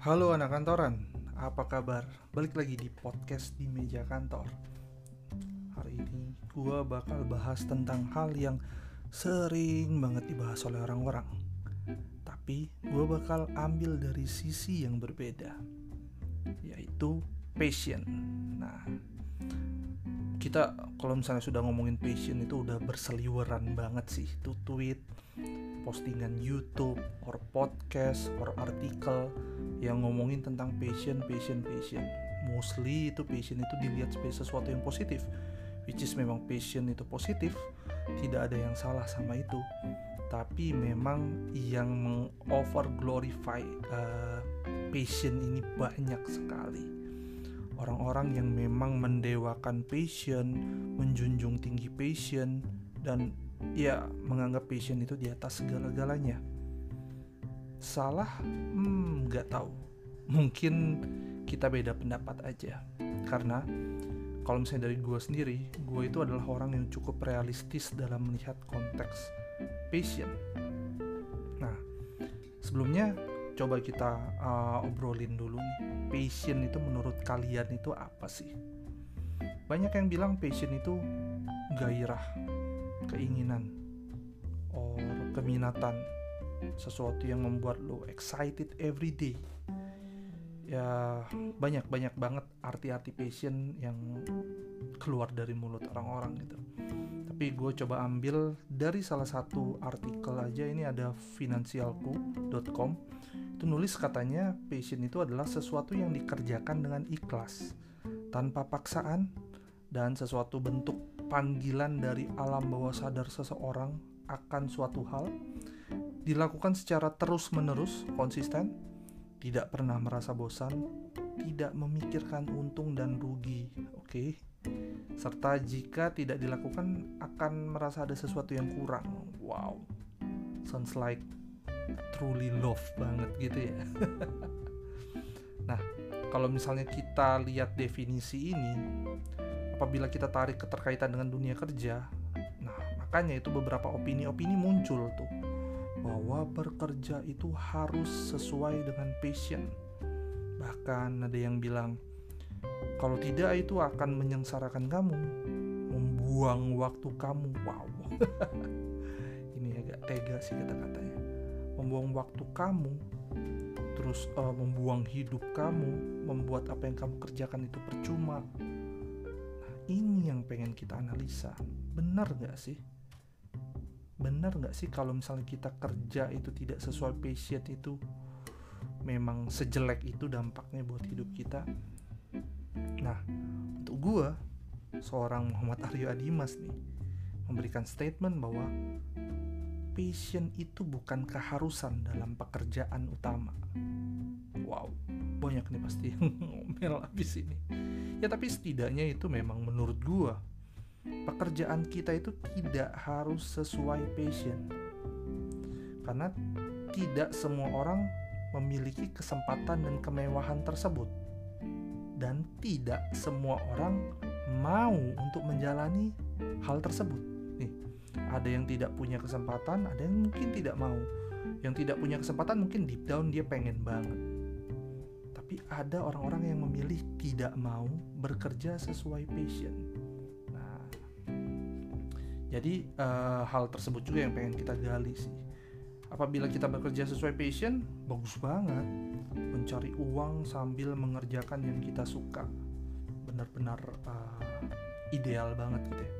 Halo anak kantoran, apa kabar? Balik lagi di podcast di meja kantor. Hari ini gua bakal bahas tentang hal yang sering banget dibahas oleh orang-orang. Tapi gua bakal ambil dari sisi yang berbeda, yaitu passion. Nah, kita kalau misalnya sudah ngomongin passion itu udah berseliweran banget sih tuh tweet postingan YouTube or podcast or artikel yang ngomongin tentang passion, passion, passion. Mostly itu passion itu dilihat sebagai sesuatu yang positif, which is memang passion itu positif, tidak ada yang salah sama itu. Tapi memang yang mengover glorify uh, passion ini banyak sekali. Orang-orang yang memang mendewakan passion, menjunjung tinggi passion, dan ya menganggap passion itu di atas segala-galanya. Salah? Hmm, nggak tahu. Mungkin kita beda pendapat aja. Karena kalau misalnya dari gue sendiri, gue itu adalah orang yang cukup realistis dalam melihat konteks passion. Nah, sebelumnya coba kita uh, obrolin dulu nih. Passion itu menurut kalian itu apa sih? Banyak yang bilang passion itu gairah, keinginan or keminatan sesuatu yang membuat lo excited every day. Ya banyak banyak banget arti-arti passion yang keluar dari mulut orang-orang gitu. Tapi gue coba ambil dari salah satu artikel aja ini ada finansialku.com itu nulis katanya passion itu adalah sesuatu yang dikerjakan dengan ikhlas tanpa paksaan dan sesuatu bentuk panggilan dari alam bawah sadar seseorang akan suatu hal dilakukan secara terus-menerus, konsisten, tidak pernah merasa bosan, tidak memikirkan untung dan rugi, oke? Okay? Serta jika tidak dilakukan akan merasa ada sesuatu yang kurang. Wow. Sounds like truly love banget gitu ya. nah, kalau misalnya kita lihat definisi ini, apabila kita tarik keterkaitan dengan dunia kerja, nah makanya itu beberapa opini-opini muncul tuh bahwa bekerja itu harus sesuai dengan passion. Bahkan ada yang bilang kalau tidak itu akan menyengsarakan kamu, membuang waktu kamu. Wow. Ini agak tega sih kata-katanya. Membuang waktu kamu, terus uh, membuang hidup kamu, membuat apa yang kamu kerjakan itu percuma ini yang pengen kita analisa. Benar gak sih? Benar gak sih kalau misalnya kita kerja itu tidak sesuai passion itu memang sejelek itu dampaknya buat hidup kita? Nah untuk gue seorang Muhammad Aryo Adimas nih memberikan statement bahwa passion itu bukan keharusan dalam pekerjaan utama. Wow banyak nih pasti yang ngomel abis ini. Ya tapi setidaknya itu memang menurut gua pekerjaan kita itu tidak harus sesuai passion karena tidak semua orang memiliki kesempatan dan kemewahan tersebut. Dan tidak semua orang mau untuk menjalani hal tersebut. Nih ada yang tidak punya kesempatan ada yang mungkin tidak mau yang tidak punya kesempatan mungkin deep down dia pengen banget tapi ada orang-orang yang memilih tidak mau bekerja sesuai passion. Nah, jadi uh, hal tersebut juga yang pengen kita gali sih. Apabila kita bekerja sesuai passion, bagus banget. Mencari uang sambil mengerjakan yang kita suka, benar-benar uh, ideal banget gitu ya.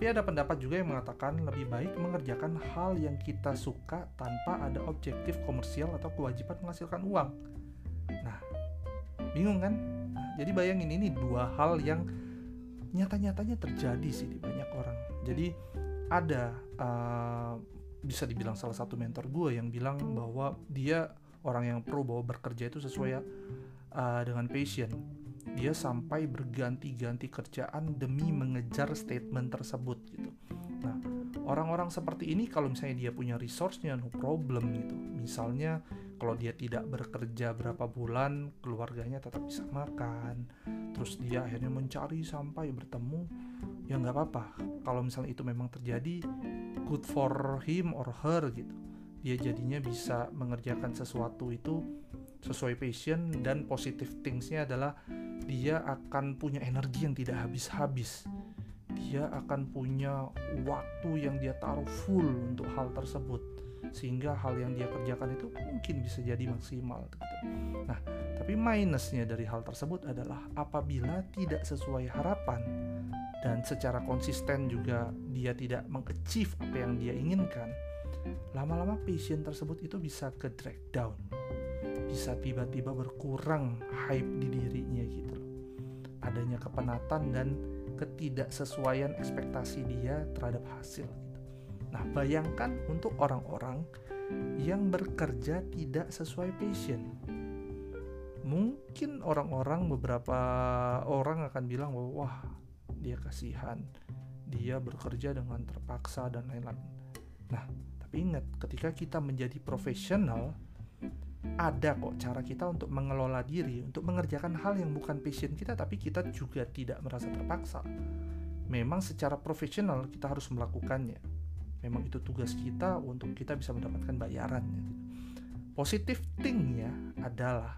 Tapi ada pendapat juga yang mengatakan lebih baik mengerjakan hal yang kita suka tanpa ada objektif komersial atau kewajiban menghasilkan uang Nah, bingung kan? Nah, jadi bayangin ini dua hal yang nyata-nyatanya terjadi sih di banyak orang. Jadi ada uh, bisa dibilang salah satu mentor gue yang bilang bahwa dia orang yang pro bahwa bekerja itu sesuai uh, dengan passion. Dia sampai berganti-ganti kerjaan demi mengejar statement tersebut gitu. Nah, orang-orang seperti ini kalau misalnya dia punya resource-nya no problem gitu. Misalnya kalau dia tidak bekerja berapa bulan keluarganya tetap bisa makan terus dia akhirnya mencari sampai bertemu ya nggak apa-apa kalau misalnya itu memang terjadi good for him or her gitu dia jadinya bisa mengerjakan sesuatu itu sesuai passion dan positive thingsnya adalah dia akan punya energi yang tidak habis-habis dia akan punya waktu yang dia taruh full untuk hal tersebut sehingga hal yang dia kerjakan itu mungkin bisa jadi maksimal gitu. Nah, tapi minusnya dari hal tersebut adalah apabila tidak sesuai harapan dan secara konsisten juga dia tidak mengachieve apa yang dia inginkan, lama-lama passion tersebut itu bisa ke drag down. Bisa tiba-tiba berkurang hype di dirinya gitu loh. Adanya kepenatan dan ketidaksesuaian ekspektasi dia terhadap hasil gitu. Nah, bayangkan untuk orang-orang yang bekerja tidak sesuai passion. Mungkin orang-orang beberapa orang akan bilang wah dia kasihan, dia bekerja dengan terpaksa dan lain-lain. Nah, tapi ingat ketika kita menjadi profesional, ada kok cara kita untuk mengelola diri, untuk mengerjakan hal yang bukan passion kita, tapi kita juga tidak merasa terpaksa. Memang secara profesional kita harus melakukannya. Memang itu tugas kita untuk kita bisa mendapatkan bayaran. Positif thingnya adalah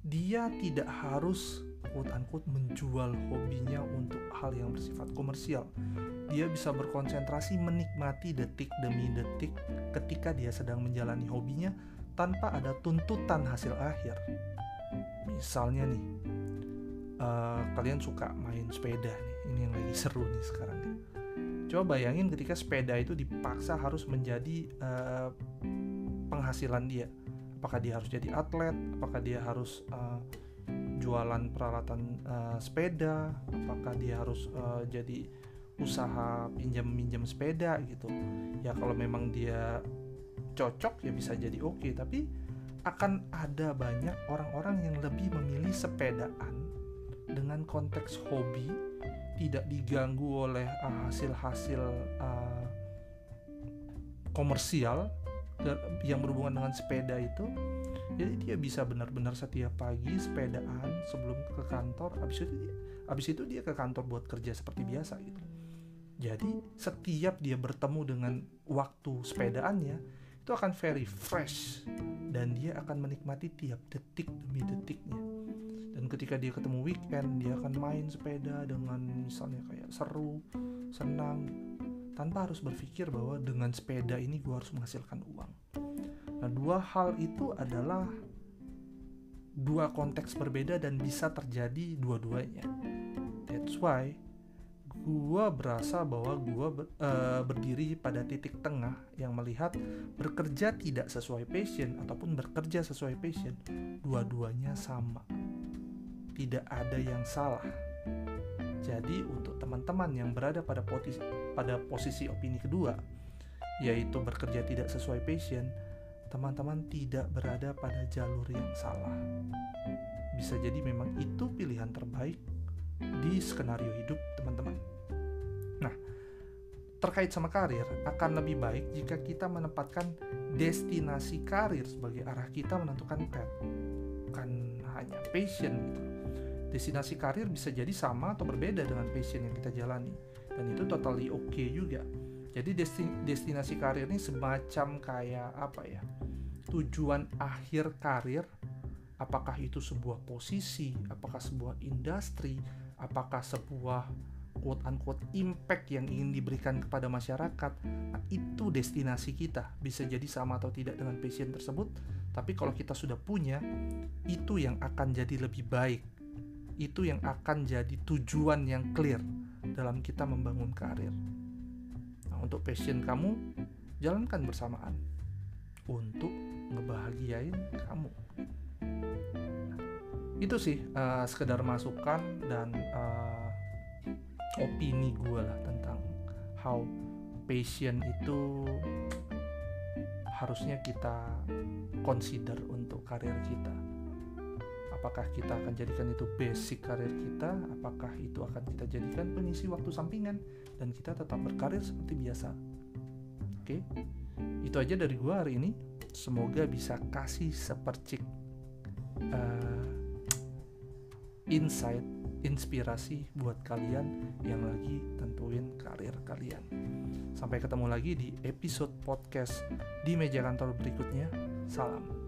dia tidak harus quote unquote menjual hobinya untuk hal yang bersifat komersial. Dia bisa berkonsentrasi menikmati detik demi detik ketika dia sedang menjalani hobinya tanpa ada tuntutan hasil akhir. Misalnya nih, uh, kalian suka main sepeda nih, ini yang lagi seru nih sekarang. Nih. Coba bayangin ketika sepeda itu dipaksa harus menjadi uh, penghasilan dia. Apakah dia harus jadi atlet? Apakah dia harus uh, jualan peralatan uh, sepeda? Apakah dia harus uh, jadi usaha pinjam minjam sepeda gitu? Ya kalau memang dia cocok ya bisa jadi oke. Okay, tapi akan ada banyak orang-orang yang lebih memilih sepedaan dengan konteks hobi tidak diganggu oleh uh, hasil-hasil uh, komersial yang berhubungan dengan sepeda itu. Jadi dia bisa benar-benar setiap pagi sepedaan sebelum ke kantor habis itu dia habis itu dia ke kantor buat kerja seperti biasa gitu. Jadi setiap dia bertemu dengan waktu sepedaannya itu akan very fresh. Dan dia akan menikmati tiap detik demi detiknya. Dan ketika dia ketemu weekend dia akan main sepeda dengan misalnya kayak seru senang tanpa harus berpikir bahwa dengan sepeda ini gue harus menghasilkan uang. Nah dua hal itu adalah dua konteks berbeda dan bisa terjadi dua-duanya. That's why gue berasa bahwa gue ber, uh, berdiri pada titik tengah yang melihat bekerja tidak sesuai passion ataupun bekerja sesuai passion dua-duanya sama. Tidak ada yang salah. Jadi untuk teman-teman yang berada pada posisi pada posisi opini kedua yaitu bekerja tidak sesuai passion teman-teman tidak berada pada jalur yang salah. Bisa jadi memang itu pilihan terbaik di skenario hidup teman-teman. Terkait sama karir, akan lebih baik jika kita menempatkan destinasi karir sebagai arah kita menentukan path, bukan hanya passion gitu. Destinasi karir bisa jadi sama atau berbeda dengan passion yang kita jalani, dan itu totally oke okay juga. Jadi destinasi karir ini semacam kayak apa ya? Tujuan akhir karir apakah itu sebuah posisi, apakah sebuah industri, apakah sebuah quote unquote impact yang ingin diberikan kepada masyarakat nah, itu destinasi kita. Bisa jadi sama atau tidak dengan passion tersebut tapi kalau kita sudah punya itu yang akan jadi lebih baik. Itu yang akan jadi tujuan yang clear dalam kita membangun karir. Nah, untuk passion kamu jalankan bersamaan untuk ngebahagiain kamu. Itu sih uh, sekedar masukan dan uh, opini gue lah tentang how passion itu harusnya kita consider untuk karir kita. Apakah kita akan jadikan itu basic karir kita? Apakah itu akan kita jadikan pengisi waktu sampingan? Dan kita tetap berkarir seperti biasa. Oke? Okay? itu aja dari gue hari ini. Semoga bisa kasih sepercik uh, insight, inspirasi buat kalian yang lagi tentuin karir kalian. Sampai ketemu lagi di episode podcast di meja kantor berikutnya. Salam.